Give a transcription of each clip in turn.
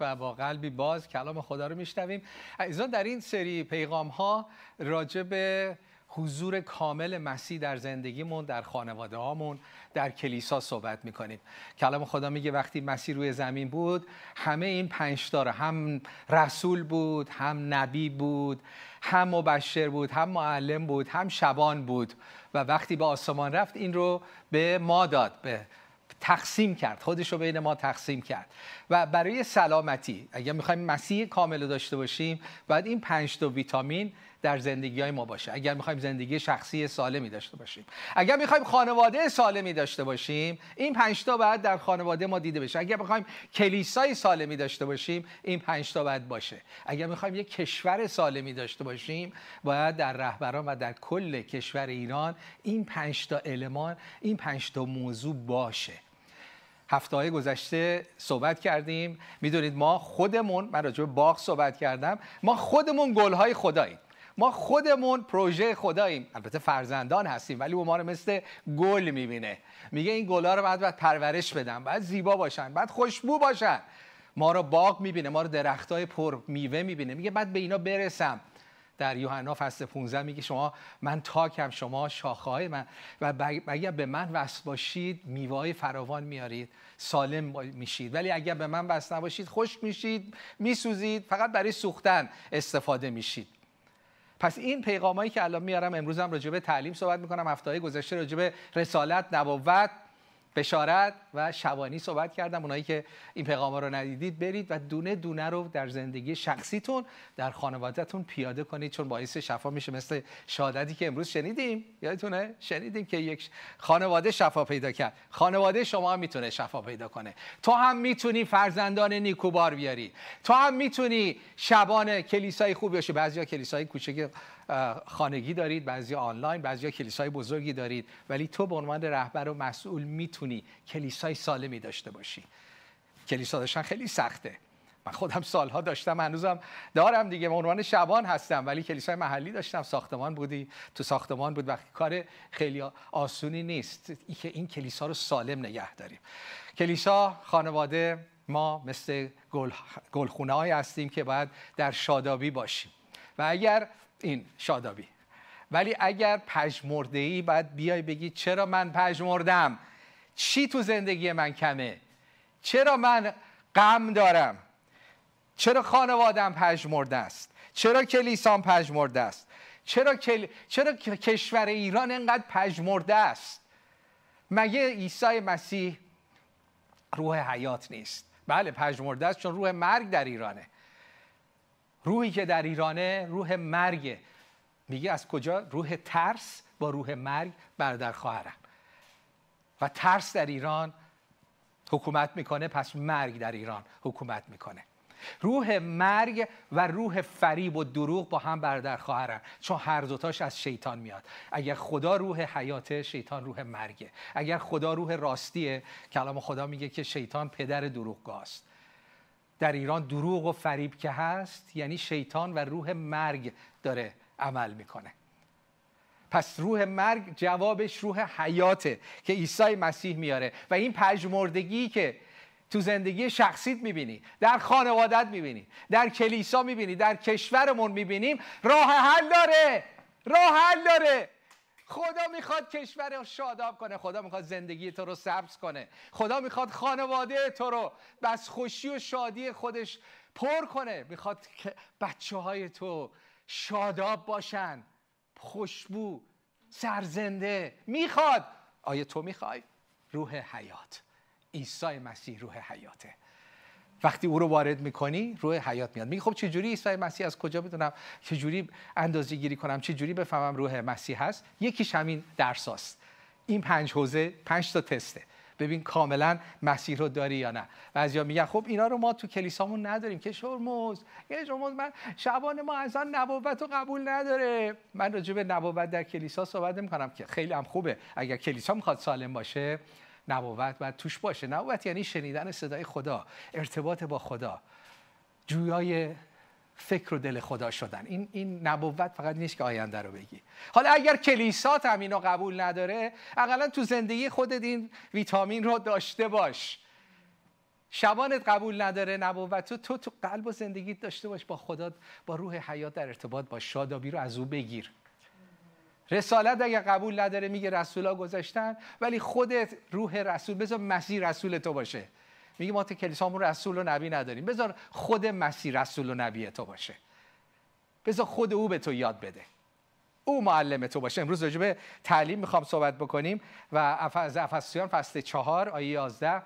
و با قلبی باز کلام خدا رو میشنویم. عزیزان در این سری پیغام ها راجع به حضور کامل مسیح در زندگیمون در خانواده هامون در کلیسا صحبت می‌کنیم. کلام خدا میگه وقتی مسیح روی زمین بود همه این پنج داره هم رسول بود هم نبی بود هم مبشر بود هم معلم بود هم شبان بود و وقتی به آسمان رفت این رو به ما داد به تقسیم کرد. خودش رو بین ما تقسیم کرد. و برای سلامتی اگر می‌خوایم مسیح کامل رو داشته باشیم باید این پنج تا ویتامین در زندگی های ما باشه. اگر می‌خوایم زندگی شخصی سالمی داشته باشیم. اگر می‌خوایم خانواده سالمی داشته باشیم این پنج تا باید در خانواده ما دیده بشه. اگر می‌خوایم کلیسای سالمی داشته باشیم این پنج تا باید باشه. اگر می‌خوایم یک کشور سالمی داشته باشیم باید در رهبران و در کل کشور ایران این پنج تا المان این پنج تا موضوع باشه. هفته های گذشته صحبت کردیم. می‌دونید ما خودمون من راجع به باغ صحبت کردم ما خودمون گلهای خداییم. ما خودمون پروژه خداییم. البته فرزندان هستیم ولی او ما رو مثل گل می‌بینه. میگه این گلها رو باید, باید پرورش بدم باید زیبا باشن باید خوشبو باشن. ما رو باغ می‌بینه ما رو درختای پر میوه می‌بینه. میگه بعد به اینا برسم. در یوحنا فصل 15 میگه شما من تاکم شما شاخه من. و اگر به من وصل باشید میوه فراوان میارید سالم میشید. ولی اگر به من وصل نباشید خشک میشید میسوزید فقط برای سوختن استفاده میشید. پس این پیغامایی که الان میارم امروز هم راجع به تعلیم صحبت می‌کنم. هفته گذشته راجع به رسالت نبوت بشارت و شبانی صحبت کردم اونایی که این پیغام رو ندیدید برید و دونه دونه رو در زندگی شخصیتون در خانوادهتون پیاده کنید چون باعث شفا میشه مثل شهادتی که امروز شنیدیم. یادتونه؟ شنیدیم که یک خانواده شفا پیدا کرد. خانواده شما هم می‌تونه شفا پیدا کنه. تو هم می‌تونی فرزندان نیکوبار بیاری. تو هم می‌تونی شبان کلیسای خوبی باشی. بعضیا کلیسای کوچک خانگی دارید بعضی آنلاین بعضی کلیسای بزرگی دارید. ولی تو به عنوان رهبر و مسئول می‌تونی کلیسای سالمی داشته باشی. کلیسا داشتن خیلی سخته. من خودم سالها داشتم هنوزم دارم دیگه. به عنوان شبان هستم ولی کلیسای محلی داشتم. ساختمان بودی. تو ساختمان بود. وقتی کار خیلی آسونی نیست. ای که این کلیسا رو سالم نگه داریم. کلیسا خانواده ما مثل گل، گلخونه هستیم که باید در شادابی باشیم. و اگر این شادابی. ولی اگر پژمرده ای باید بیای بگی چرا من پژمردم؟ چی تو زندگی من کمه؟ چرا من غم دارم؟ چرا خانوادم پژمرده است؟ چرا کلیسام پژمرده است؟ چرا, کل... چرا کشور ایران انقدر پژمرده است؟ مگه عیسی مسیح روح حیات نیست؟ بله پژمرده است چون روح مرگ در ایرانه. روحی که در ایرانه روح مرگه میگه از کجا؟ روح ترس با روح مرگ برادر خواهرم. و ترس در ایران حکومت می‌کنه پس مرگ در ایران حکومت می‌کنه. روح مرگ و روح فریب و دروغ با هم برادر خواهرن چون هر دوتاش از شیطان میاد. اگر خدا روح حیاته شیطان روح مرگه. اگر خدا روح راستیه کلام خدا میگه که شیطان پدر دروغگاست. در ایران دروغ و فریب که هست یعنی شیطان و روح مرگ داره عمل می‌کنه. پس روح مرگ جوابش روح حیاته که عیسی مسیح میاره. و این پژمردگی که تو زندگی شخصیت می‌بینی در خانوادت می‌بینی در کلیسا می‌بینی در کشورمون می‌بینیم راه حل داره راه حل داره. خدا می‌خواد کشور رو شاداب کنه خدا می‌خواد زندگی تو رو سبز کنه. خدا می‌خواد خانواده تو رو بس خوشی و شادی خودش پر کنه. می‌خواد که بچه های تو شاداب باشن خوشبو سرزنده. می‌خواد. آیا تو می‌خوای؟ روح حیات. عیسی مسیح روح حیاته. وقتی او رو وارد می‌کنی روح حیات میاد. میگه خب چجوری عیسی مسیح از کجا بدونم چجوری اندازه گیری کنم؟ چجوری بفهمم روح مسیح هست؟ یکیش همین درساست این پنج حوزه پنج تا تسته. ببین کاملا مسیح رو داری یا نه. بعضیا میگن خب اینا رو ما تو کلیسامون نداریم. که شرموز. یه شرموز من شبان ما آن نبوت رو قبول نداره. من راجع به نبوت در کلیسا صحبت می‌کنم که خیلی هم خوبه. اگر کلیسا می‌خواد سالم باشه نبوت باید توش باشه. نبوت یعنی شنیدن صدای خدا ارتباط با خدا جویای فکر و دل خدا شدن. این این نبوت فقط نیست که آینده رو بگی. حالا اگر کلیسات هم اینو قبول نداره اقلا تو زندگی خودت این ویتامین رو داشته باش. شبانت قبول نداره نبوت تو تو تو قلب و زندگیت داشته باش با خدا با روح حیات در ارتباط باش. شادابی رو از او بگیر. رسالت اگر قبول نداره میگه رسولا گذاشتن ولی خودت روح رسول بذار مسیح رسول تو باشه. میگه ما تو کلیسامون رسول و نبی نداریم. بذار خود مسیح رسول و نبی تو باشه. بذار خود او به تو یاد بده. او معلم تو باشه. امروز راجع به تعلیم می‌خوام صحبت بکنیم و از افسیان فصل چهار آیه 11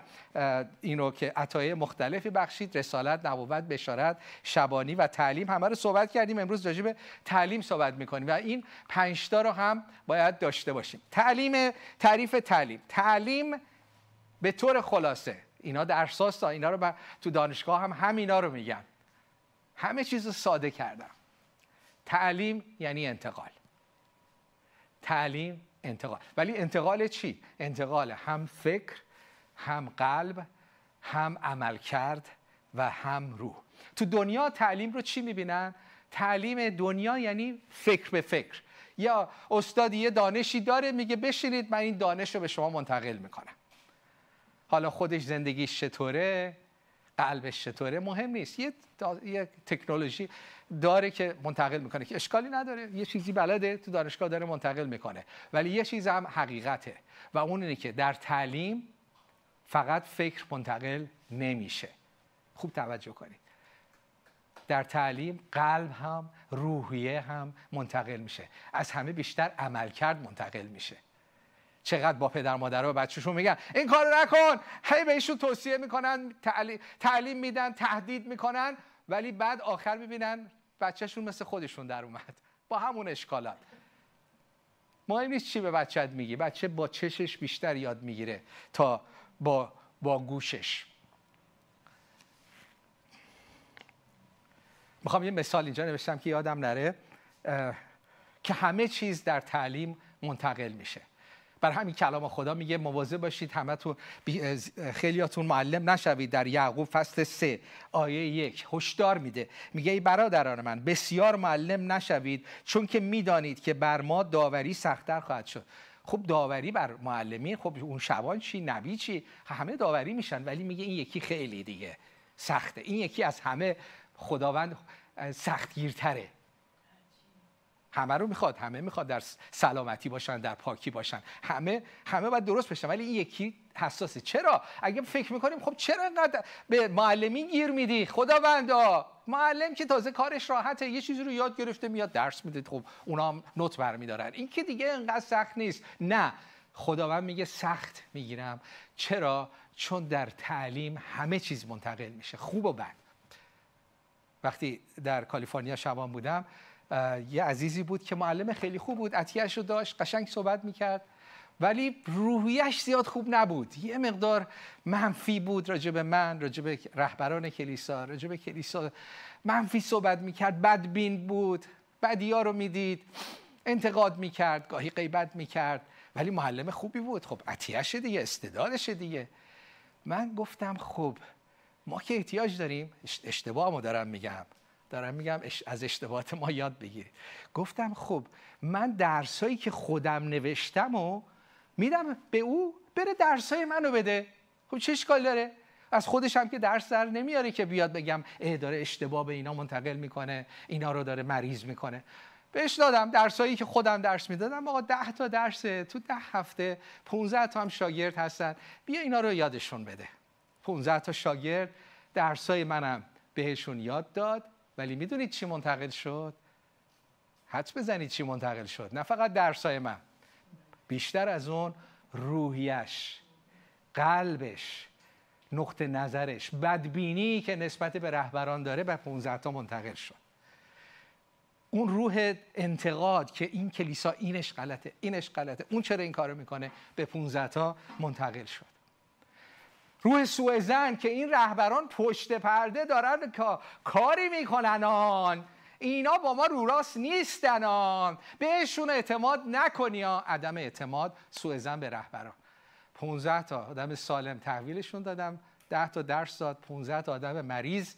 اینو که عطایه مختلفی بخشید رسالت نبوت بشارت شبانی و تعلیم همه رو صحبت کردیم. امروز راجع به تعلیم صحبت می‌کنیم و این پنج تا رو هم باید داشته باشیم. تعلیم تعریف تعلیم. تعلیم به طور خلاصه. اینا درساست اینا رو تو دانشگاه هم همینا رو میگن همه چیز ساده کردم. تعلیم یعنی انتقال. تعلیم انتقال. ولی انتقال چی؟ انتقال هم فکر هم قلب هم عمل کرد و هم روح. تو دنیا تعلیم رو چی می‌بینن؟ تعلیم دنیا یعنی فکر به فکر. یا استادی یه دانشی داره میگه بشینید من این دانش رو به شما منتقل می‌کنم. حالا خودش زندگیش چطوره؟ قلبش چطوره مهم نیست. یه, یه تکنولوژی داره که منتقل می‌کنه که اشکالی نداره. یه چیزی بلده تو دانشگاه داره منتقل می‌کنه. ولی یه چیز هم حقیقته و اون اینه که در تعلیم فقط فکر منتقل نمیشه. خوب توجه کنید. در تعلیم قلب هم روحیه هم منتقل میشه. از همه بیشتر عملکرد منتقل میشه. چقدر با پدر مادر و بچهشون میگن این کار نکن. هی بهشون توصیه می‌کنن تعلیم, میدن تهدید می‌کنن ولی بعد آخر می‌بینن بچهشون مثل خودشون در اومد. با همون اشکالات. مهم نیست چی به بچت میگی بچه با چشش بیشتر یاد می‌گیره تا با, با گوشش. می‌خوام یه مثال اینجا نوشتم که یادم نره که همه چیز در تعلیم منتقل میشه. بر همین کلام خدا میگه مواظب باشید همتون خیلیاتون معلم نشوید در یعقوب فصل 3 آیه یک. هشدار میده. میگه ای برادران من بسیار معلم نشوید چون که می‌دانید که بر ما داوری سختتر خواهد شد. خب داوری بر معلمین خب اون شبان چی نبی چی؟ همه داوری میشن. ولی میگه این یکی خیلی دیگه سخته. این یکی از همه خداوند سختگیرتره. همه رو می‌خواد همه می‌خواد در سلامتی باشن در پاکی باشن. همه همه باید درست بشن. ولی این یکی حساسه. چرا؟ اگه فکر می‌کنیم خب چرا اینقدر به معلمین گیر میدی؟ خداوندا! معلم که تازه کارش راحته یه چیزی رو یاد گرفته میاد درس میده. خب اونا هم نوت برمیدارن. این که دیگه اینقدر سخت نیست. نه. خداوند میگه سخت می‌گیرم. چرا؟ چون در تعلیم همه چیز منتقل میشه. خوب و بد. وقتی در کالیفرنیا شبان بودم یه عزیزی بود که معلم خیلی خوب بود عطیهش رو داشت قشنگ صحبت می‌کرد. ولی روحیش زیاد خوب نبود. یه مقدار منفی بود راجب من راجب رهبران کلیسا راجب کلیسا منفی صحبت می‌کرد. بدبین بود. بدیا رو می‌دید. انتقاد می‌کرد. گاهی غیبت می‌کرد. ولی معلم خوبی بود. خب عطیهش دیگه استعدادش دیگه. من گفتم خب ما که احتیاج داریم اشتباه دارم میگم. دارم میگم از اشتباهات ما یاد بگیرید گفتم خب من درسایی که خودم نوشتم و میدم به او بره درسای منو بده. خب چه اشکال داره؟ از خودش هم که درس در نمیاره که بیاد بگم اه داره اشتباه به اینا منتقل می‌کنه اینا رو داره مریض می‌کنه. بهش دادم درسایی که خودم درس می‌دادم. آقا ده تا درس تو ده هفته 15 تا هم شاگرد هستن. بیا اینا رو یادشون بده. 15 تا شاگرد درسای منم بهشون یاد داد. ولی می‌دونید چی منتقل شد؟ حد بزنید چی منتقل شد؟ نه فقط درسای من بیشتر از اون روحیش قلبش نقطه نظرش بدبینی که نسبت به رهبران داره به 15 تا منتقل شد. اون روح انتقاد که این کلیسا اینش غلطه اینش غلطه اون چرا این کارو می‌کنه؟ به 15 تا منتقل شد. روح سوء که این رهبران پشت پرده دارن کاری می‌کنن آن. اینا با ما رو راست نیستن آن. بهشون اعتماد نکنی آن عدم اعتماد سوء به رهبران. 15 تا آدم سالم تحویلشون دادم. 10 تا درس داد 15 تا آدم مریض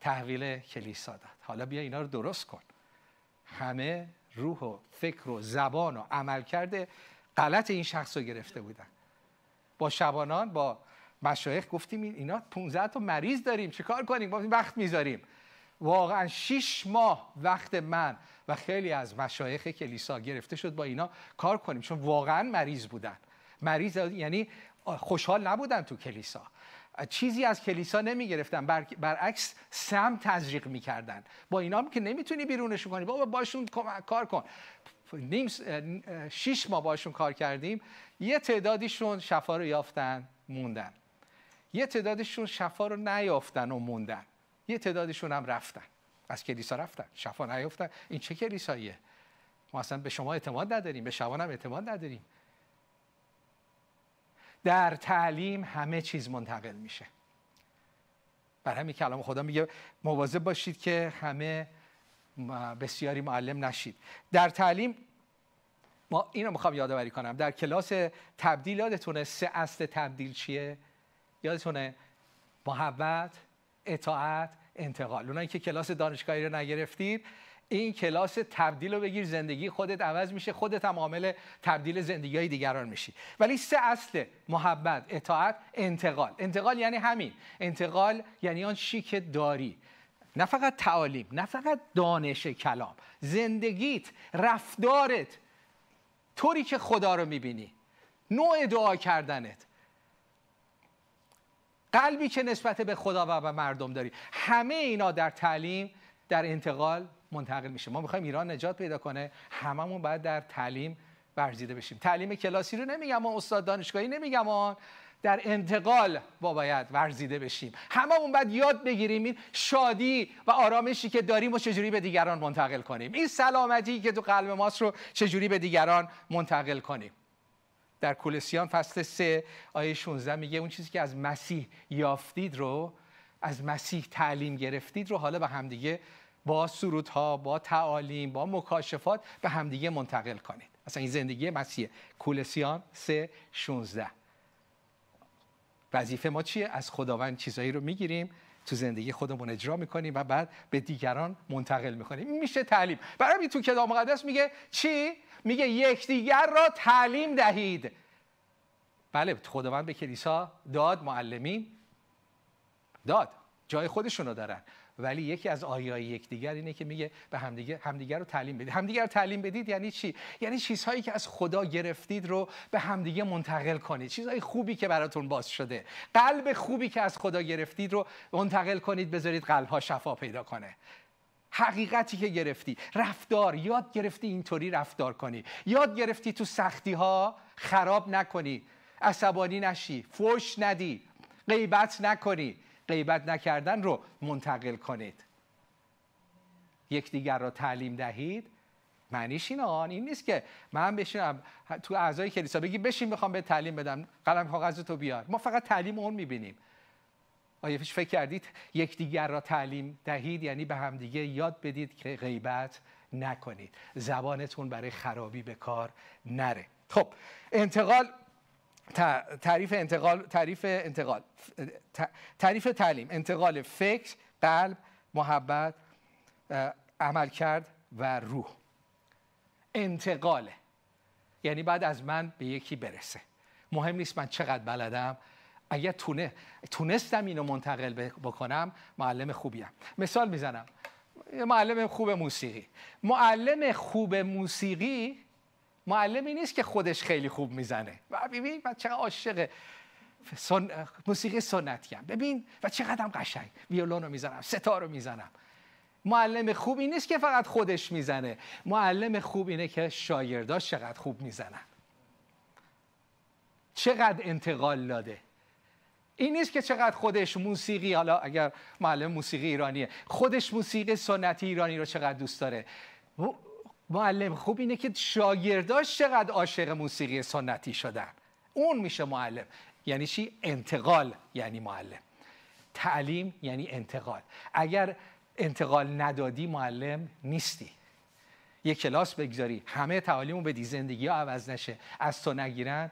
تحویل کلیسا داد. حالا بیا اینا رو درست کن. همه روح و فکر و زبان و عمل کرده غلط این شخص رو گرفته بودن. با شبانان با مشایخ گفتیم اینا 15 تا مریض داریم. چیکار کنیم؟ گفتیم وقت می‌ذاریم. واقعا 6 ماه وقت من و خیلی از مشایخ کلیسا گرفته شد با اینا کار کنیم. چون واقعا مریض بودن. مریض یعنی خوشحال نبودن تو کلیسا. چیزی از کلیسا نمی گرفتن بر... برعکس سم تزریق می‌کردن. با اینا هم که نمی‌تونی بیرونشون کنی. بابا باشون کار کن. نیم شیش ماه باشون کار کردیم. یه تعدادیشون شفا رو یافتن موندن. یه تعدادشون شفا رو نیافتن و موندن. یه تعدادشون هم رفتن. از کلیسا رفتن. شفا نیافتن. این چه کلیساییه؟ ما اصلا به شما اعتماد نداریم. به شبان هم اعتماد نداریم. در تعلیم همه چیز منتقل میشه. بر همین کلام خدا میگه مواظب باشید که همه بسیاری معلم نشید. در تعلیم ما اینو می‌خوام یادآوری کنم. در کلاس تبدیل یادتونه سه اصل تبدیل چیه؟ یادتونه محبت اطاعت انتقال. اونایی که کلاس دانشگاهی رو نگرفتید این کلاس تبدیل رو بگیر زندگی خودت عوض میشه خودت هم عامل تبدیل زندگی های دیگران میشی. ولی سه اصل محبت اطاعت انتقال. انتقال یعنی همین. انتقال یعنی آن چی که داری. نه فقط تعالیم نه فقط دانش کلام. زندگیت رفتارت طوری که خدا رو می‌بینی. نوع دعا کردنت. قلبی که نسبت به خدا و به مردم داری. همه اینا در تعلیم در انتقال منتقل میشه. ما می‌خوایم ایران نجات پیدا کنه هممون باید در تعلیم ورزیده بشیم. تعلیم کلاسی رو نمیگم استاد دانشگاهی نمیگم آن. در انتقال با باید ورزیده بشیم. هممون باید یاد بگیریم این شادی و آرامشی که داریم و چجوری به دیگران منتقل کنیم. این سلامتی که تو قلب ماست رو چجوری به دیگران منتقل کنیم. در کولسیان فصل 3 آیه 16 میگه اون چیزی که از مسیح یافتید رو از مسیح تعلیم گرفتید رو حالا به همدیگه با سرودها با تعالیم با مکاشفات به همدیگه منتقل کنید. مثلا این زندگی مسیح. کولسیان 3 16 وظیفه ما چیه؟ از خداوند چیزایی رو می‌گیریم تو زندگی خودمون اجرا می‌کنیم و بعد به دیگران منتقل می‌کنیم. این میشه تعلیم. برای تو کتاب مقدس میگه چی؟ میگه یکدیگر را تعلیم دهید. بله خداوند به کلیسا داد معلمین داد. جای خودشون رو دارن. ولی یکی از آیای یکدیگر اینه که میگه به همدیگه همدیگر رو تعلیم بدید. همدیگر رو تعلیم بدید یعنی چی؟ یعنی چیزهایی که از خدا گرفتید رو به همدیگه منتقل کنید. چیزهای خوبی که براتون باز شده. قلب خوبی که از خدا گرفتید رو منتقل کنید بذارید قلبها شفا پیدا کنه. حقیقتی که گرفتی. رفتار. یاد گرفتی اینطوری رفتار کنی. یاد گرفتی تو سختی ها خراب نکنی. عصبانی نشی. فوش ندی. غیبت نکنی. غیبت نکردن رو منتقل کنید. یکدیگر را تعلیم دهید. معنیش این آن. این نیست که من بشینم تو اعضای کلیسا بگی بشین می‌خوام به تعلیم بدم. قلم کاغذ تو بیار. ما فقط تعلیم اون می‌بینیم. آیا فکر کردید یکدیگر را تعلیم دهید؟ یعنی به همدیگه یاد بدید که غیبت نکنید. زبانتون برای خرابی به کار نره. خب انتقال تعریف انتقال تعریف انتقال تعریف تعلیم. انتقال فکر قلب محبت عمل کرد و روح. انتقاله. یعنی بعد از من به یکی برسه. مهم نیست من چقدر بلدم اگر تونه تونستم اینو منتقل بکنم معلم خوبیم. مثال می‌زنم. معلم خوب موسیقی. معلم خوب موسیقی معلمی نیست که خودش خیلی خوب می‌زنه. و ببین من چقدر عاشق سن... موسیقی سنتی هم. ببین و چقدر هم قشنگ. ویولون رو می‌زنم ستار رو می‌زنم. معلم خوب این نیست که فقط خودش می‌زنه. معلم خوب اینه که شاگرداش چقدر خوب می‌زنن. چقدر انتقال داده. این نیست که چقدر خودش موسیقی حالا اگر معلم موسیقی ایرانیه خودش موسیقی سنتی ایرانی رو چقدر دوست داره؟ معلم خوب اینه که شاگرداش چقدر عاشق موسیقی سنتی شدن. اون میشه معلم. یعنی چی؟ انتقال یعنی معلم. تعلیم یعنی انتقال. اگر انتقال ندادی معلم نیستی. یه کلاس بگذاری. همه تعالیمو بدی زندگی ها عوض نشه. از تو نگیرن.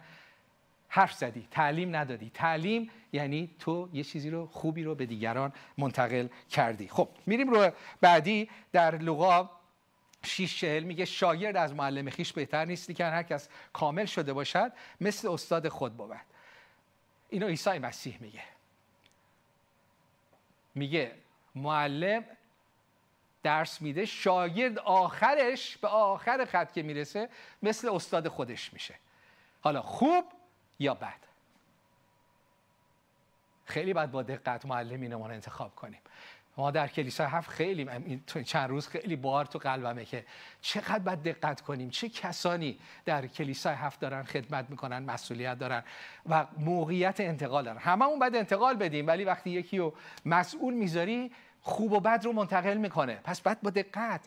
حرف زدی تعلیم ندادی. تعلیم یعنی تو یه چیزی رو خوبی رو به دیگران منتقل کردی. خب میریم رو بعدی در لغا شیش چهل میگه شاگرد از معلم خیش بهتر نیستی که هر کس کامل شده باشد مثل استاد خود بود. اینو عیسی مسیح میگه. میگه معلم درس میده شاگرد آخرش به آخر خط که می‌رسه مثل استاد خودش میشه. حالا خوب یا بد خیلی باید با دقت معلمینمون انتخاب کنیم. ما در کلیسا هفت خیلی چند روز خیلی بار تو قلبمه که چقدر باید دقت کنیم. چه کسانی در کلیسا هفت دارن خدمت می‌کنن مسئولیت دارن و موقعیت انتقال دارن. هممون باید انتقال بدیم ولی وقتی یکی رو مسئول می‌ذاری خوب و بد رو منتقل می‌کنه. پس باید با دقت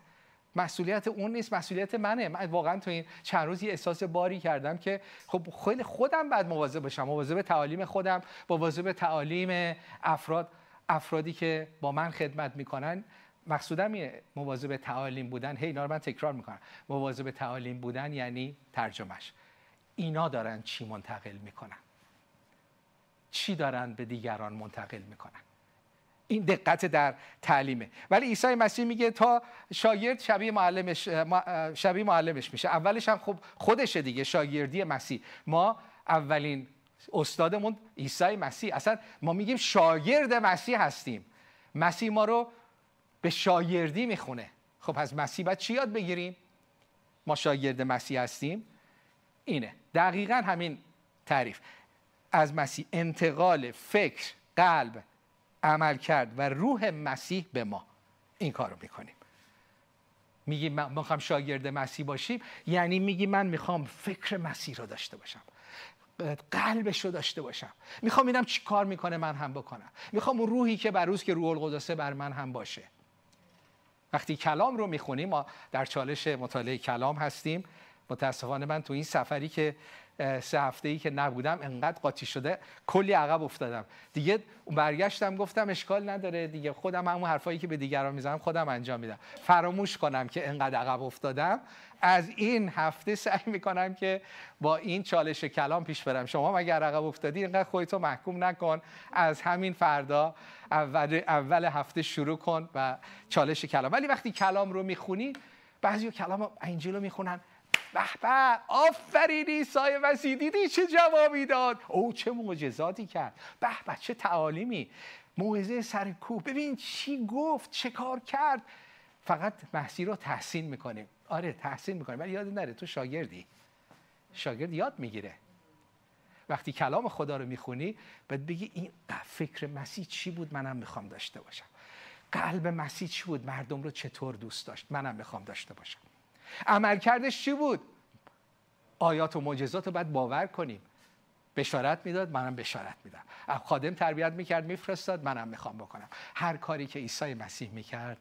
مسئولیت اون نیست مسئولیت منه. من واقعا تو این چند روز احساس باری کردم که خب خیلی خودم بعد مواظب باشم مواظب تعالیم خودم مواظب تعالیم افراد افرادی که با من خدمت می‌کنن. مقصودم مواظب تعالیم بودن. هی رو من تکرار می‌کنم. مواظب تعالیم بودن یعنی ترجمهش. اینا دارن چی منتقل می‌کنن؟ چی دارن به دیگران منتقل می‌کنن؟ این دقت در تعلیمه. ولی عیسی مسیح میگه تا شاگرد شبیه معلمش شبیه معلمش میشه. اولش هم خب خودشه دیگه شاگردی مسیح. ما اولین استادمون عیسی مسیح. اصلا ما میگیم شاگرد مسیح هستیم. مسیح ما رو به شاگردی می‌خونه. خب از مسیح باید چی یاد بگیریم؟ ما شاگرد مسیح هستیم. اینه. دقیقا همین تعریف. از مسیح انتقال فکر قلب عمل کرد و روح مسیح به ما این کار رو می‌کنیم. میگیم ما می‌خوام شاگرد مسیح باشیم؟ یعنی میگی من می‌خوام فکر مسیح رو داشته باشم. قلبش رو داشته باشم. می‌خوام اینم چی کار می‌کنه من هم بکنم. می‌خوام اون روحی که بر روز که روح القدسه بر من هم باشه. وقتی کلام رو می‌خونیم ما در چالش مطالعه کلام هستیم. متاسفانه من تو این سفری که سه هفته ای که نبودم انقدر قاطی شده کلی عقب افتادم. دیگه برگشتم گفتم اشکال نداره دیگه خودم همون حرفایی که به دیگران می‌زنم خودم انجام میدم. فراموش کنم که انقدر عقب افتادم. از این هفته سعی می‌کنم که با این چالش کلام پیش برم. شما مگر عقب افتادی اینقدر خودتو محکوم نکن. از همین فردا اول, اول هفته شروع کن و چالش کلام. ولی وقتی کلام رو می‌خونی بعضی کلام انجیل رو می‌خونن. به به آفرین عیسی مسیح دیدی چه جوابی داد؟ او چه معجزاتی کرد. به به چه تعالیمی. موعظه سر کوه. ببین چی گفت چه کار کرد. فقط محسی رو تحسین می‌کنیم آره تحسین می‌کنیم ولی یاد نره تو شاگردی. شاگرد یاد می‌گیره. وقتی کلام خدا رو می‌خونی باید بگی این فکر مسیح چی بود؟ منم می‌خوام داشته باشم. قلب مسیح چی بود؟ مردم رو چطور دوست داشت؟ منم می‌خوام داشته باشم. عملکردش چی بود؟ آیات و معجزات رو باید باور کنیم. بشارت می‌داد منم بشارت میدم. خادم تربیت می‌کرد میفرستاد منم می‌خوام بکنم. هر کاری که عیسی مسیح می‌کرد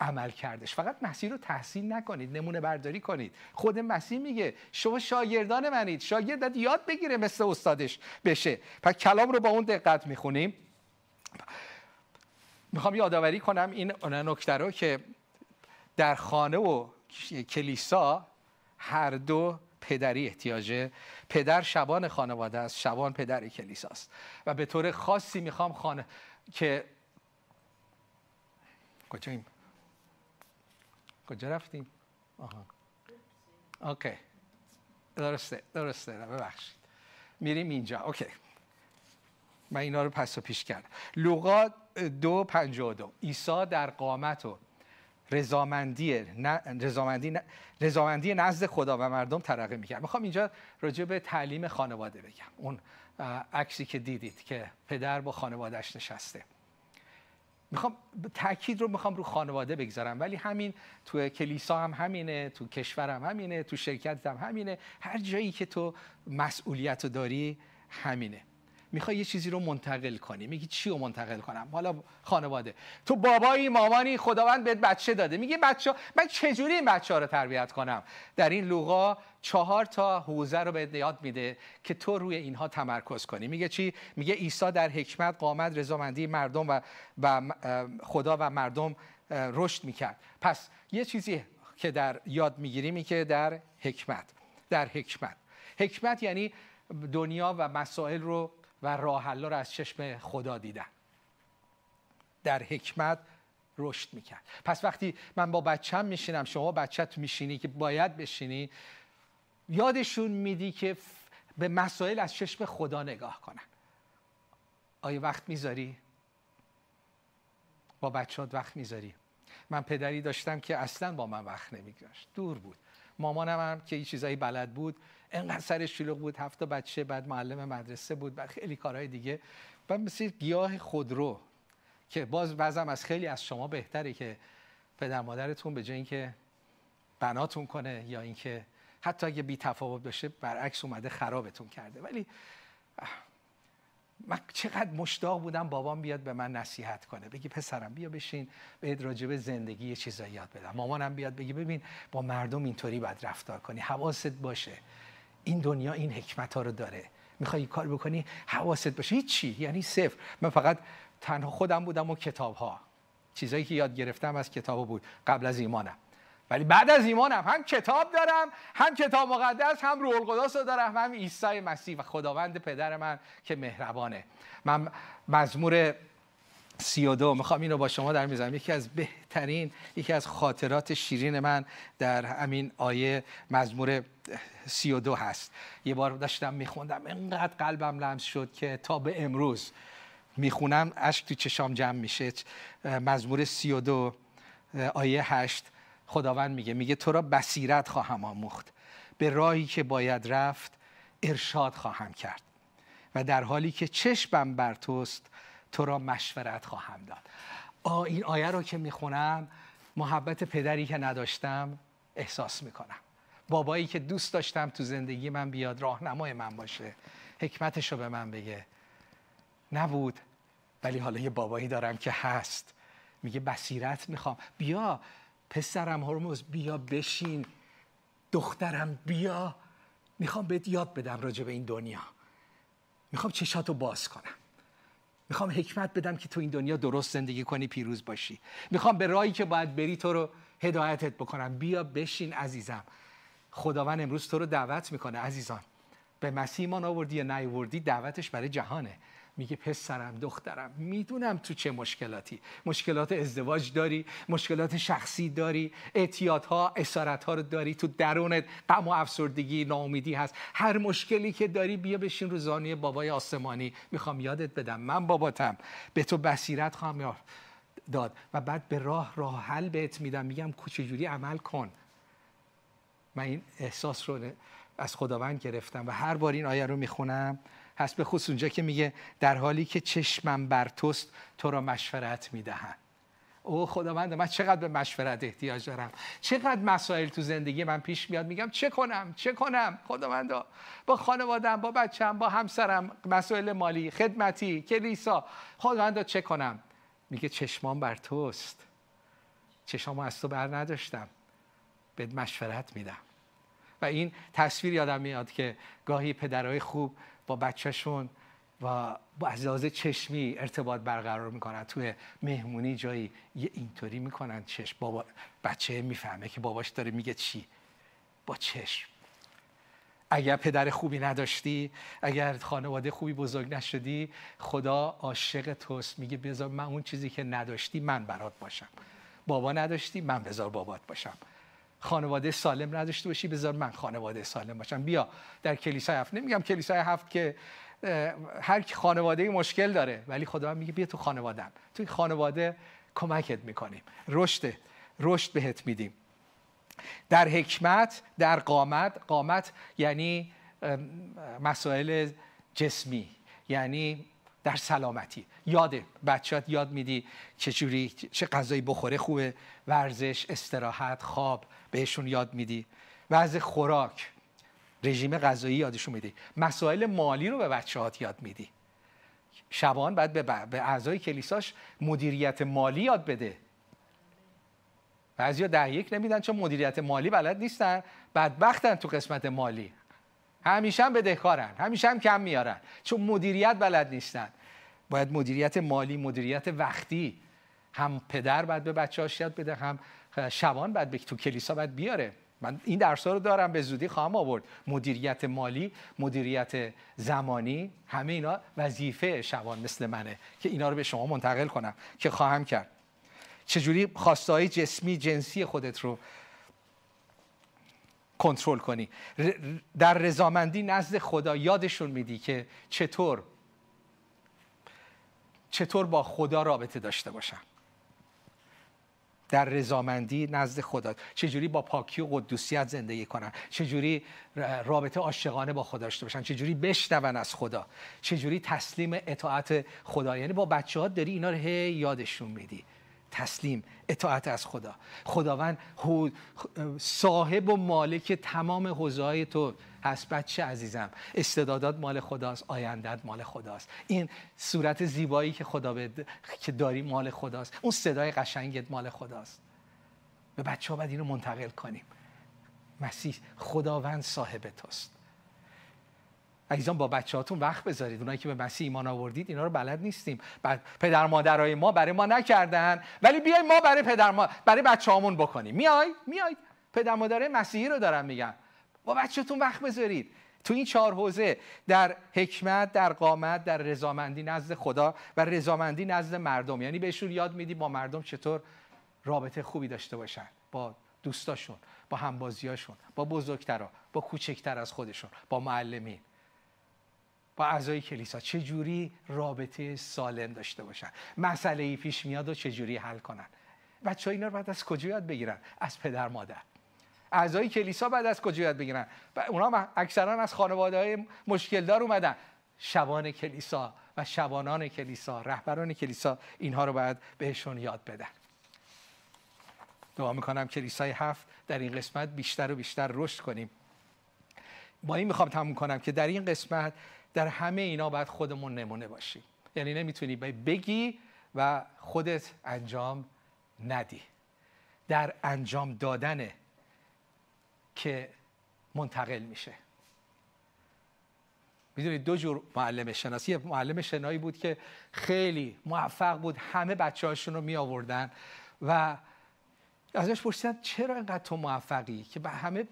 عمل کردش. فقط مسیح رو تحسین نکنید نمونه برداری کنید. خود مسیح میگه شما شاگردان منید. شاگرد یاد بگیره مثل استادش بشه. پس کلام رو با اون دقت می‌خونیم. می‌خوام یادآوری کنم این نکته رو که در خانه و کلیسا هر دو پدری احتیاجه پدر شبان خانواده است شبان پدر کلیساست و به طور خاصی می‌خوام خانه که کجاییم؟ کجا رفتیم؟ آها. اوکی. درسته درسته. ببخشید. میریم اینجا. اوکی. من اینا رو پس و پیش کردم. لوقا دو پنجاه دو. عیسی در قامت و رضامندی رضامندی رضامندی نزد خدا و مردم ترقه می‌کرد. می‌خوام اینجا راجع به تعلیم خانواده بگم. اون عکسی که دیدید که پدر با خانوادهش نشسته. می‌خوام تاکید رو می‌خوام رو خانواده بگذارم. ولی همین تو کلیسا هم همینه تو کشور هم همینه تو شرکت هم همینه. هر جایی که تو مسئولیت داری همینه. می‌خوای یه چیزی رو منتقل کنی. میگی چی رو منتقل کنم؟ حالا خانواده. تو بابایی مامانی خداوند بهت بچه داده. میگه بچه من چجوری این بچه ها رو تربیت کنم؟ در این لوقا چهار تا حوزه رو بهت یاد میده که تو روی اینها تمرکز کنی. میگه چی؟ میگه عیسی در حکمت قامت رضامندی مردم و, و خدا و مردم رشد می‌کرد. پس یه چیزی که در یاد می‌گیریم که در حکمت. در حکمت. حکمت یعنی دنیا و مسائل رو و راه رو از چشم خدا دیدن در حکمت رشد می‌کرد. پس وقتی من با بچم میشینم شما بچت میشینی که باید بشینی یادشون میدی که به مسائل از چشم خدا نگاه کنن. آیا وقت می‌ذاری؟ با بچهات وقت می‌ذاری؟ من پدری داشتم که اصلا با من وقت نمیگذاشت. دور بود. مامانم هم که این چیزایی بلد بود انقدر سرش شلوغ بود هفت بچه بعد معلم مدرسه بود و خیلی کارهای دیگه. و مثل گیاه خودرو که باز بعضم از خیلی از شما بهتره که پدر مادرتون به جای اینکه بناتون کنه یا اینکه حتی اگه بی تفاوت بشه برعکس اومده خرابتون کرده. ولی من چقدر مشتاق بودم بابام بیاد به من نصیحت کنه. بگی پسرم بیا بشین به راجب زندگی یه چیزایی یاد بدم. مامانم بیاد بگی ببین با مردم اینطوری باید رفتار کنی حواست باشه. این دنیا این حکمت ها رو داره. می‌خوای کار بکنی حواست باشه. هیچی یعنی صفر. من فقط تنها خودم بودم و کتاب ها چیزایی که یاد گرفتم از کتاب بود. قبل از ایمانم. ولی بعد از ایمانم هم کتاب دارم هم کتاب مقدس هم روح القدس رو دارم هم عیسی مسیح و خداوند پدر من که مهربانه. من مزمور سی و دو. می‌خوام اینو با شما در می‌زنم یکی از بهترین یکی از خاطرات شیرین من در همین آیه مزمور سی و دو هست. یه بار داشتم میخوندم اینقدر قلبم لمس شد که تا به امروز می‌خونم اشک تو چشام جمع میشه. مزمور سی و دو آیه هشت خداوند میگه میگه تو را بصیرت خواهم آموخت. به راهی که باید رفت ارشاد خواهم کرد. و در حالی که چشمم بر توست تو را مشورت خواهم داد. آ این آیه رو که می‌خونم محبت پدری که نداشتم احساس می‌کنم. بابایی که دوست داشتم تو زندگی من بیاد راهنمای من باشه حکمتش رو به من بگه. نبود ولی حالا یه بابایی دارم که هست. میگه بصیرت می‌خوام. بیا پسرم هرمز بیا بشین. دخترم بیا. می‌خوام بهت یاد بدم راجع به این دنیا. می‌خوام چشاتو باز کنم. می‌خوام حکمت بدم که تو این دنیا درست زندگی کنی پیروز باشی. می‌خوام به راهی که باید بری تو رو هدایتت بکنم. بیا بشین عزیزم. خداوند امروز تو رو دعوت می‌کنه عزیزان. به مسیح ایمان آوردی یا نیاوردی دعوتش برای جهانه. میگه پسرم دخترم می‌دونم تو چه مشکلاتی. مشکلات ازدواج داری مشکلات شخصی داری اعتیادها اسارت رو داری تو درونت غم و افسردگی ناامیدی هست. هر مشکلی که داری بیا بشین رو زانوی بابای آسمانی. می‌خوام یادت بدم. من باباتم. به تو بصیرت خواهم داد. و بعد به راه راه حل بهت میدم. میگم چجوری عمل کن. من این احساس رو از خداوند گرفتم و هر بار این آیه رو می‌خونم. هست به خصوص اونجا که میگه در حالی که چشمم بر توست تو را مشورت می‌دهن او خداوند من چقدر به مشورت احتیاج دارم؟ چقدر مسائل تو زندگی من پیش میاد؟ میگم چه کنم؟ چه کنم؟ خداوند با خانوادم با بچم با همسرم مسائل مالی خدمتی کلیسا. خداوند چه کنم؟ میگه چشمان بر توست. چشمامو از تو بر نداشتم. به مشورت میدم. و این تصویر یادم میاد که گاهی پدرهای خوب با بچهشون و با از چشمی ارتباط برقرار می‌کنن. توی مهمونی جایی یه اینطوری می‌کنن چشم. بابا بچه می‌فهمه که باباش داره میگه چی با چشم. اگر پدر خوبی نداشتی اگر خانواده خوبی بزرگ نشدی خدا عاشق توست. میگه بذار من اون چیزی که نداشتی من برات باشم. بابا نداشتی من بذار بابات باشم. خانواده سالم نداشته باشی بذار من خانواده سالم باشم. بیا در کلیسای هفت. نمیگم کلیسای هفت که هر خانواده مشکل داره ولی خدا میگه بیا تو خانوادم توی خانواده کمکت می‌کنیم. رشد رشد بهت میدیم. در حکمت در قامت قامت یعنی مسائل جسمی یعنی در سلامتی. یاد بچهات یاد میدی چجوری چه غذایی بخوره خوبه ورزش استراحت خواب بهشون یاد میدی. وضع خوراک رژیم غذایی یادشون میدی. مسائل مالی رو به بچهات یاد میدی. شبان بعد به, به اعضای کلیساش مدیریت مالی یاد بده. بعضیا ده یک نمیدن چون مدیریت مالی بلد نیستن. بدبختن تو قسمت مالی. همیشه هم بدهکارن همیشه هم کم میارن. چون مدیریت بلد نیستن. باید مدیریت مالی مدیریت وقتی هم پدر باید به بچه یاد بده هم شبان باید به تو کلیسا باید بیاره. من این درس رو دارم به زودی خواهم آورد. مدیریت مالی مدیریت زمانی همه اینا وظیفه شبان مثل منه که اینا رو به شما منتقل کنم. که خواهم کرد. چجوری خواستهای جسمی جنسی خودت رو کنترل کنی. در رضامندی نزد خدا یادشون میدی که چطور چطور با خدا رابطه داشته باشم در رضامندی نزد خدا. چجوری با پاکی و قدوسیت زندگی کنن. چجوری رابطه عاشقانه با خدا داشته باشن. چجوری بشنون از خدا. چجوری تسلیم اطاعت خدا. یعنی با بچه ها داری اینا رو هی یادشون میدی. تسلیم اطاعت از خدا. خداوند صاحب و مالک تمام حوزه تو هست. بچه عزیزم استعدادات مال خداست آیندت مال خداست. این صورت زیبایی که خدا به که داری مال خداست. اون صدای قشنگت مال خداست. به بچه ها باید اینو منتقل کنیم. مسیح خداوند صاحب توست. عزیزان با بچه هاتون وقت بذارید. اونایی که به مسیح ایمان آوردید اینا رو بلد نیستیم. بعد پدر مادرای ما برای ما نکردن. ولی بیای ما برای پدر ما برای بچه هامون بکنیم. میای؟ میای. پدر مادر مسیحی رو دارم میگم با بچهتون وقت بذارید. تو این چهار حوزه در حکمت در قامت در رضامندی نزد خدا و رضامندی نزد مردم. یعنی بهشون یاد میدی با مردم چطور رابطه خوبی داشته باشن. با دوستاشون با همبازیاشون با بزرگترا با کوچکتر از خودشون با معلمین. با اعضای کلیسا جوری رابطه سالم داشته باشن؟ مسئله ای پیش میاد و چه جوری حل کنن؟ بچه اینا رو بعد از کجا یاد بگیرن؟ از پدر مادر. اعضای کلیسا بعد از کجا یاد بگیرن؟ اونا اکثرا از خانواده های مشکلدار اومدن. شبان کلیسا و شبانان کلیسا رهبران کلیسا اینها رو باید بهشون یاد بدن. دعا می‌کنم کلیسای هفت در این قسمت بیشتر و بیشتر رشد کنیم. با این می‌خوام تموم کنم که در این قسمت در همه اینا باید خودمون نمونه باشیم. یعنی نمی‌تونی بگی و خودت انجام ندی. در انجام دادن که منتقل میشه. می‌دونید دو جور معلم شناسی. یه معلم شنایی بود که خیلی موفق بود همه بچه هاشون رو می آوردن و ازش پرسیدن چرا اینقدر تو موفقی؟ که همه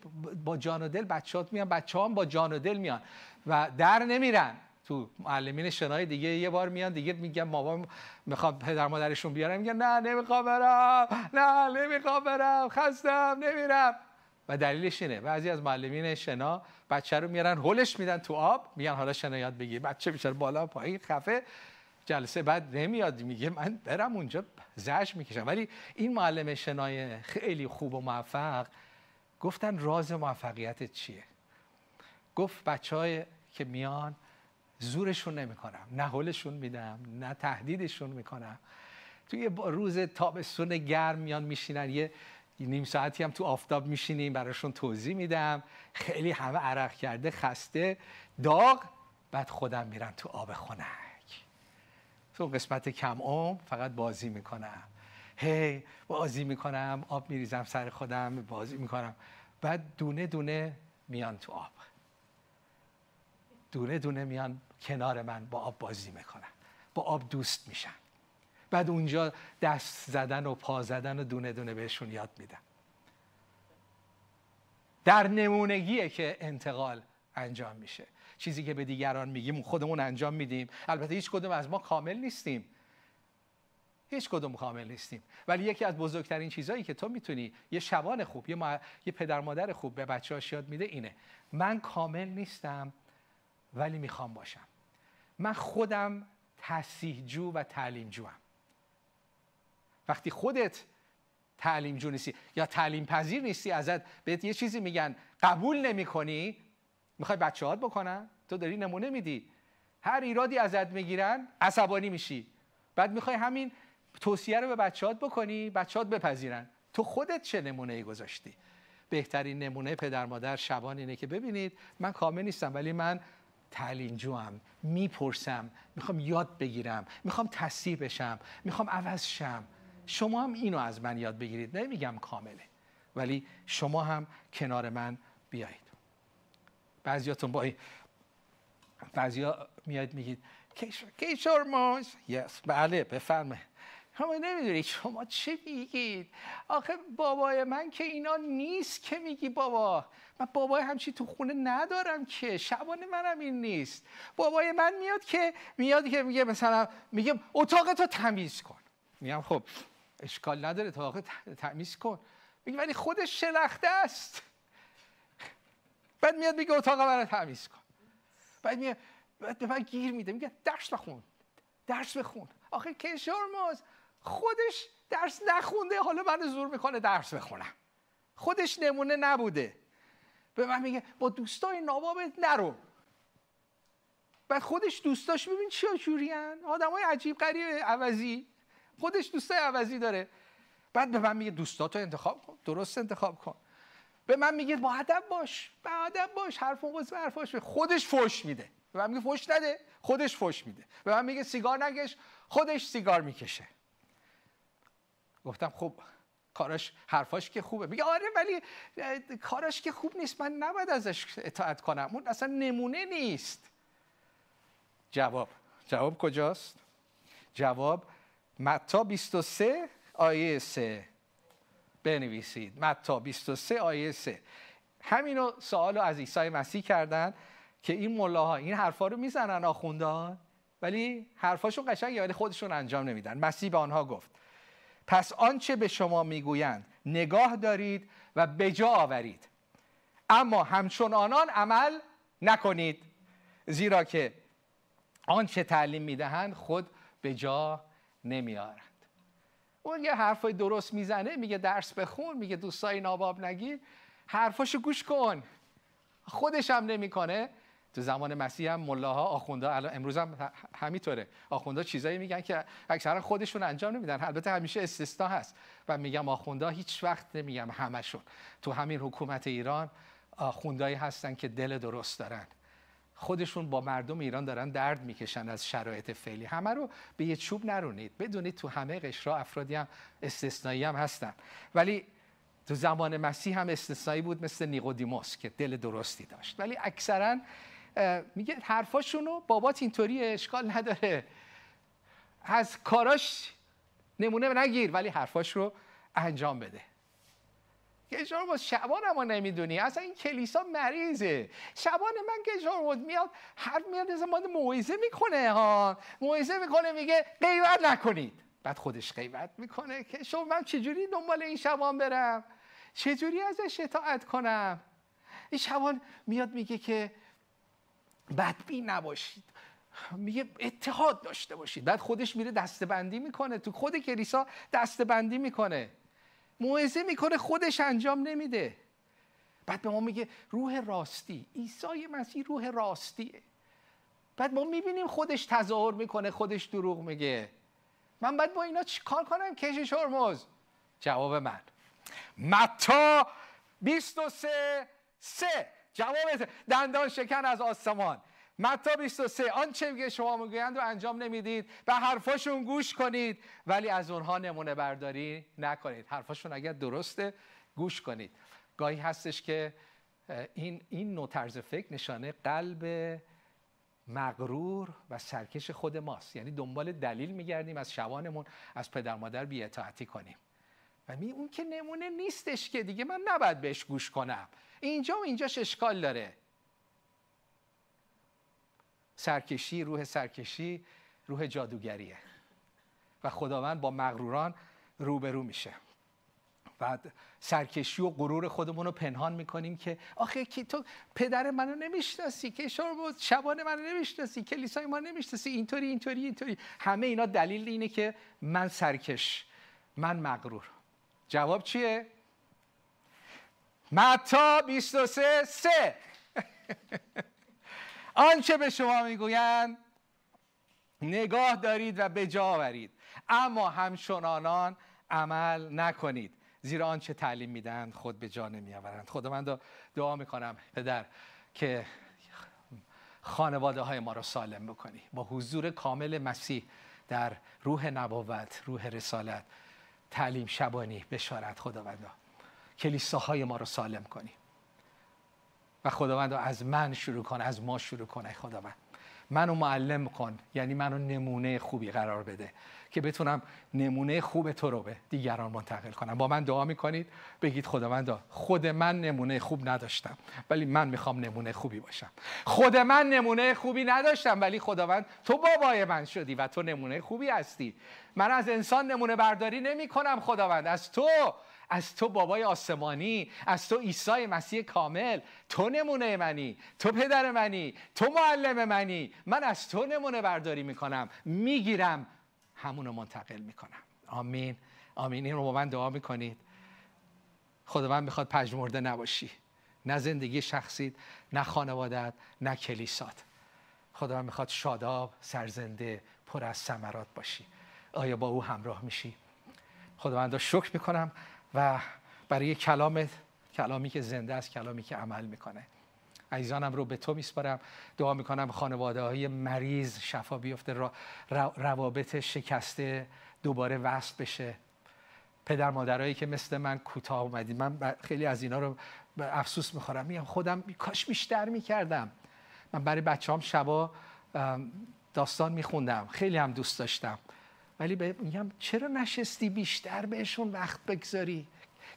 با جان و دل بچه میان بچه هم با جان و دل میان. و در نمیرن. تو معلمین شنای دیگه یه بار میان دیگه میگن مامان می‌خوام پدر مادرشون بیارم میگن نه نمی‌خوام برم. نه نمی‌خوام برم. خستم نمیرم. و دلیلش اینه. بعضی از معلمین شنا بچه رو میارن هولش میدن تو آب میگن حالا شنا یاد بگیر. بچه بیچاره بالا پایین خفه. جلسه بعد نمیاد میگه من برم اونجا زش می‌کشم. ولی این معلم شنای خیلی خوب و موفق گفتن راز موفقیت چیه؟ گفت بچه های که میان زورشون نمی‌کنم نه هولشون میدم نه تهدیدشون می‌کنم. توی روز تابستون گرم میان میشینن یه نیم ساعتی هم تو آفتاب میشینیم براشون توضیح میدم. خیلی همه عرق کرده خسته داغ بعد خودم میرن تو آب خنک. تو قسمت کم اوم فقط بازی می‌کنم. هی بازی می‌کنم آب میریزم سر خودم بازی می‌کنم. بعد دونه دونه میان تو آب. دونه دونه میان کنار من با آب بازی می‌کنن. با آب دوست میشن. بعد اونجا دست زدن و پا زدن و دونه دونه بهشون یاد میدن. در نمونگیه که انتقال انجام میشه. چیزی که به دیگران میگیم خودمون انجام میدیم. البته هیچ کدوم از ما کامل نیستیم. هیچ کدوم کامل نیستیم. ولی یکی از بزرگترین چیزهایی که تو می‌تونی یه شبان خوب یه, یه پدر مادر خوب به بچه یاد میده اینه. من کامل نیستم. ولی می‌خوام باشم. من خودم تصیح جو و تعلیم جوام وقتی خودت تعلیم جو نیستی یا تعلیم پذیر نیستی ازت بهت یه چیزی میگن قبول نمی کنی می‌خوای بچه هات بکنن؟ تو داری نمونه میدی. هر ایرادی ازت می‌گیرن عصبانی میشی. بعد می‌خوای همین توصیه رو به بچهات بکنی بچهات بپذیرن. تو خودت چه نمونه ای گذاشتی؟ بهترین نمونه پدر مادر شبان اینه که ببینید من کامل نیستم ولی من تعلیم جوام می‌پرسم می‌خوام یاد بگیرم می‌خوام تصیح بشم می‌خوام عوض شم. شما هم اینو از من یاد بگیرید نمیگم کامله. ولی شما هم کنار من بیایید. بعضیاتون با بعضیا میاد میگید کیشور ماز یس بله بفرمه همه نمی‌دونید شما چه میگید؟ آخه بابای من که اینا نیست که میگی بابا. من بابای همچی تو خونه ندارم که. شبان منم این نیست. بابای من میاد که میاد که میگه مثلا میگه اتاق تو تمیز کن. میگم خب اشکال نداره اتاق تمیز کن. میگه ولی خودش شلخته است. بعد میاد میگه اتاق من تمیز کن. بعد میاد بعد به من گیر میده. میگه درس بخون. درس بخون. آخه کشورماز خودش درس نخونده حالا من زور می‌کنه درس بخونم. خودش نمونه نبوده. به من میگه با دوستای نوابت نرو. بعد خودش دوستاش ببین چی جورین آدم های عجیب غریب عوضی. خودش دوستای عوضی داره. بعد به من میگه دوستاتو انتخاب کن درست انتخاب کن. به من میگه با ادب باش با ادب باش حرف و حرفاش خودش فوش میده. به من میگه فوش نده. خودش فوش میده. به من میگه سیگار نکش. خودش سیگار می‌کشه. گفتم خب کاراش حرفاش که خوبه. میگه آره ولی کاراش که خوب نیست من نباید ازش اطاعت کنم. اون اصلا نمونه نیست. جواب. جواب کجاست؟ جواب متا 23 آیه 3 بنویسید. متا 23 آیه 3 همینو سوالو از عیسی مسیح کردن که این ملاها این حرفا رو می‌زنن آخوندان ولی حرفاشون قشنگه ولی خودشون انجام نمیدن. مسیح به آنها گفت پس آنچه به شما می‌گویند نگاه دارید و بجا آورید. اما همچون آنان عمل نکنید زیرا که آنچه تعلیم می‌دهند خود به جا نمیارند اون یه حرفای درست می‌زنه میگه درس بخون میگه دوستای ناباب نگیر حرفاشو گوش کن. خودش هم نمی‌کنه. تو زمان مسیح هم ملاها آخونده الان امروز هم همینطوره. آخونده چیزایی میگن که اکثرا خودشون انجام نمیدن. البته همیشه استثنا هست. و میگم آخونده هیچ وقت نمیگم همشون. تو همین حکومت ایران آخوندهایی هستن که دل درست دارن. خودشون با مردم ایران دارن درد می‌کشن از شرایط فعلی. همه رو به یه چوب نرونید. بدونید تو همه قشرا افرادی هم استثنایی هم هستن. ولی تو زمان مسیح هم استثنایی بود مثل نیقودیموس که دل درستی داشت. ولی اکثرا میگه حرفاشونو بابات اینطوری اشکال نداره. از کاراش نمونه نگیر ولی حرفاش رو انجام بده. که شما شبان ما نمی‌دونی اصلا این کلیسا مریضه. شبان من که شما میاد هر میاد از ما موعظه می‌کنه ها. موعظه می‌کنه میگه غیبت نکنید. بعد خودش غیبت می‌کنه که شما من چجوری دنبال این شبان برم؟ چجوری ازش اطاعت کنم؟ این شبان میاد میگه که بدبین نباشید. میگه اتحاد داشته باشید. بعد خودش میره دستبندی می‌کنه. تو خود کلیسا دستبندی می‌کنه. موعظه می‌کنه خودش انجام نمیده. بعد به ما میگه روح راستی. عیسی مسیح روح راستیه. بعد ما می‌بینیم خودش تظاهر می‌کنه خودش دروغ میگه. من باید با اینا کار کنم؟ کشش هرمز. جواب من. متا 23 سه. جواب دندان شکن از آسمان. متا 23 آنچه که شما می‌گویند رو انجام نمی‌دید و حرفاشون گوش کنید ولی از اونها نمونه برداری نکنید. حرفاشون اگر درسته گوش کنید. گاهی هستش که این این نوع طرز فکر نشانه قلب مغرور و سرکش خود ماست. یعنی دنبال دلیل میگردیم از شبانمون از پدر مادر بیاطاعتی کنیم. می اون که نمونه نیستش که دیگه من نباید بهش گوش کنم. اینجا و اینجاش اشکال داره. سرکشی روح سرکشی روح جادوگریه. و خداوند با مغروران روبرو میشه. بعد سرکشی و غرور خودمون رو پنهان می‌کنیم که آخه کی تو پدر منو نمی‌شناسی که شبان منو نمی‌شناسی کلیسای ما نمی‌شناسی اینطوری اینطوری اینطوری. همه اینا دلیل اینه که من سرکش من مغرور. جواب چیه؟ متا 23 سه آنچه به شما می‌گویند نگاه دارید و به جا آورید اما همچون آنان عمل نکنید. زیرا آنچه تعلیم میدن خود به جا نمیآورند. خدا من دعا می‌کنم پدر که خانواده های ما رو سالم بکنی. با حضور کامل مسیح در روح نبوت روح رسالت. تعلیم شبانی بشارت خداوندا. کلیساهای ما رو سالم کنی. و خداوند از من شروع کن از ما شروع کن خداوند. منو معلم کن. یعنی منو نمونه خوبی قرار بده. که بتونم نمونه خوب تو رو به دیگران منتقل کنم. با من دعا می‌کنید. بگید خداوند خود من نمونه خوب نداشتم ولی من می‌خوام نمونه خوبی باشم. خود من نمونه خوبی نداشتم ولی خداوند تو بابای من شدی و تو نمونه خوبی هستی. من از انسان نمونه برداری نمی کنم خداوند. از تو از تو بابای آسمانی از تو عیسی مسیح کامل تو نمونه منی تو پدر منی تو معلم منی. من از تو نمونه برداری می‌کنم می‌گیرم همون رو منتقل می‌کنم. آمین. آمین. این رو با من دعا می‌کنید. خدا من می‌خواد پژمرده نباشی. نه زندگی شخصیت نه خانوادت نه کلیسات. خدا من می‌خواد شاداب سرزنده پر از ثمرات باشی. آیا با او همراه میشی؟ خداوند شکر می‌کنم. و برای کلامت کلامی که زنده است کلامی که عمل می‌کنه. عزیزانم رو به تو میسپارم. دعا می‌کنم خانواده های مریض شفا بیفته روابط شکسته دوباره وصل بشه. پدر مادرایی که مثل من کوتاه اومدید من خیلی از اینا رو افسوس می‌خورم. میگم خودم کاش بیشتر می‌کردم. من برای بچه هم شبا داستان میخوندم. خیلی هم دوست داشتم. ولی میگم چرا نشستی بیشتر بهشون وقت بگذاری؟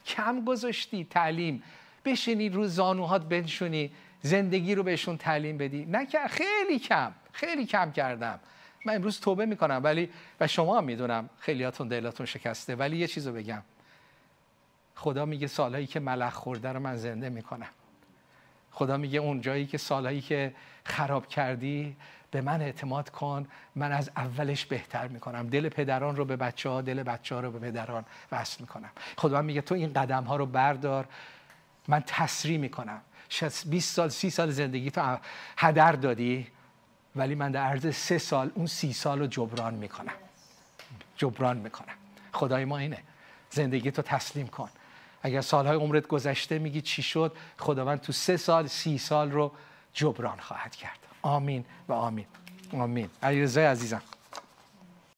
کم گذاشتی تعلیم. بشینی رو زانوهات بنشونی زندگی رو بهشون تعلیم بدی. نه خیلی کم خیلی کم کردم. من امروز توبه می‌کنم ولی و شما هم می‌دونم خیلیاتون دلاتون شکسته. ولی یه چیزو بگم. خدا میگه سالهایی که ملخ خورده رو من زنده می‌کنم. خدا میگه اون جایی که سالهایی که خراب کردی به من اعتماد کن من از اولش بهتر می‌کنم. دل پدران رو به بچه ها دل بچه ها رو به پدران وصل می‌کنم. خدا میگه تو این قدم ها رو بردار. من تسریع می‌کنم. 20 سال 30 سال زندگی تو هدر دادی ولی من در عرض سه سال اون سی سال رو جبران می‌کنم. جبران می‌کنم. خدای ما اینه. زندگی تو تسلیم کن. اگر سالهای عمرت گذشته میگی چی شد خداوند تو سه سال سی سال رو جبران خواهد کرد. آمین و آمین. آمین. علیرضا عزیزم.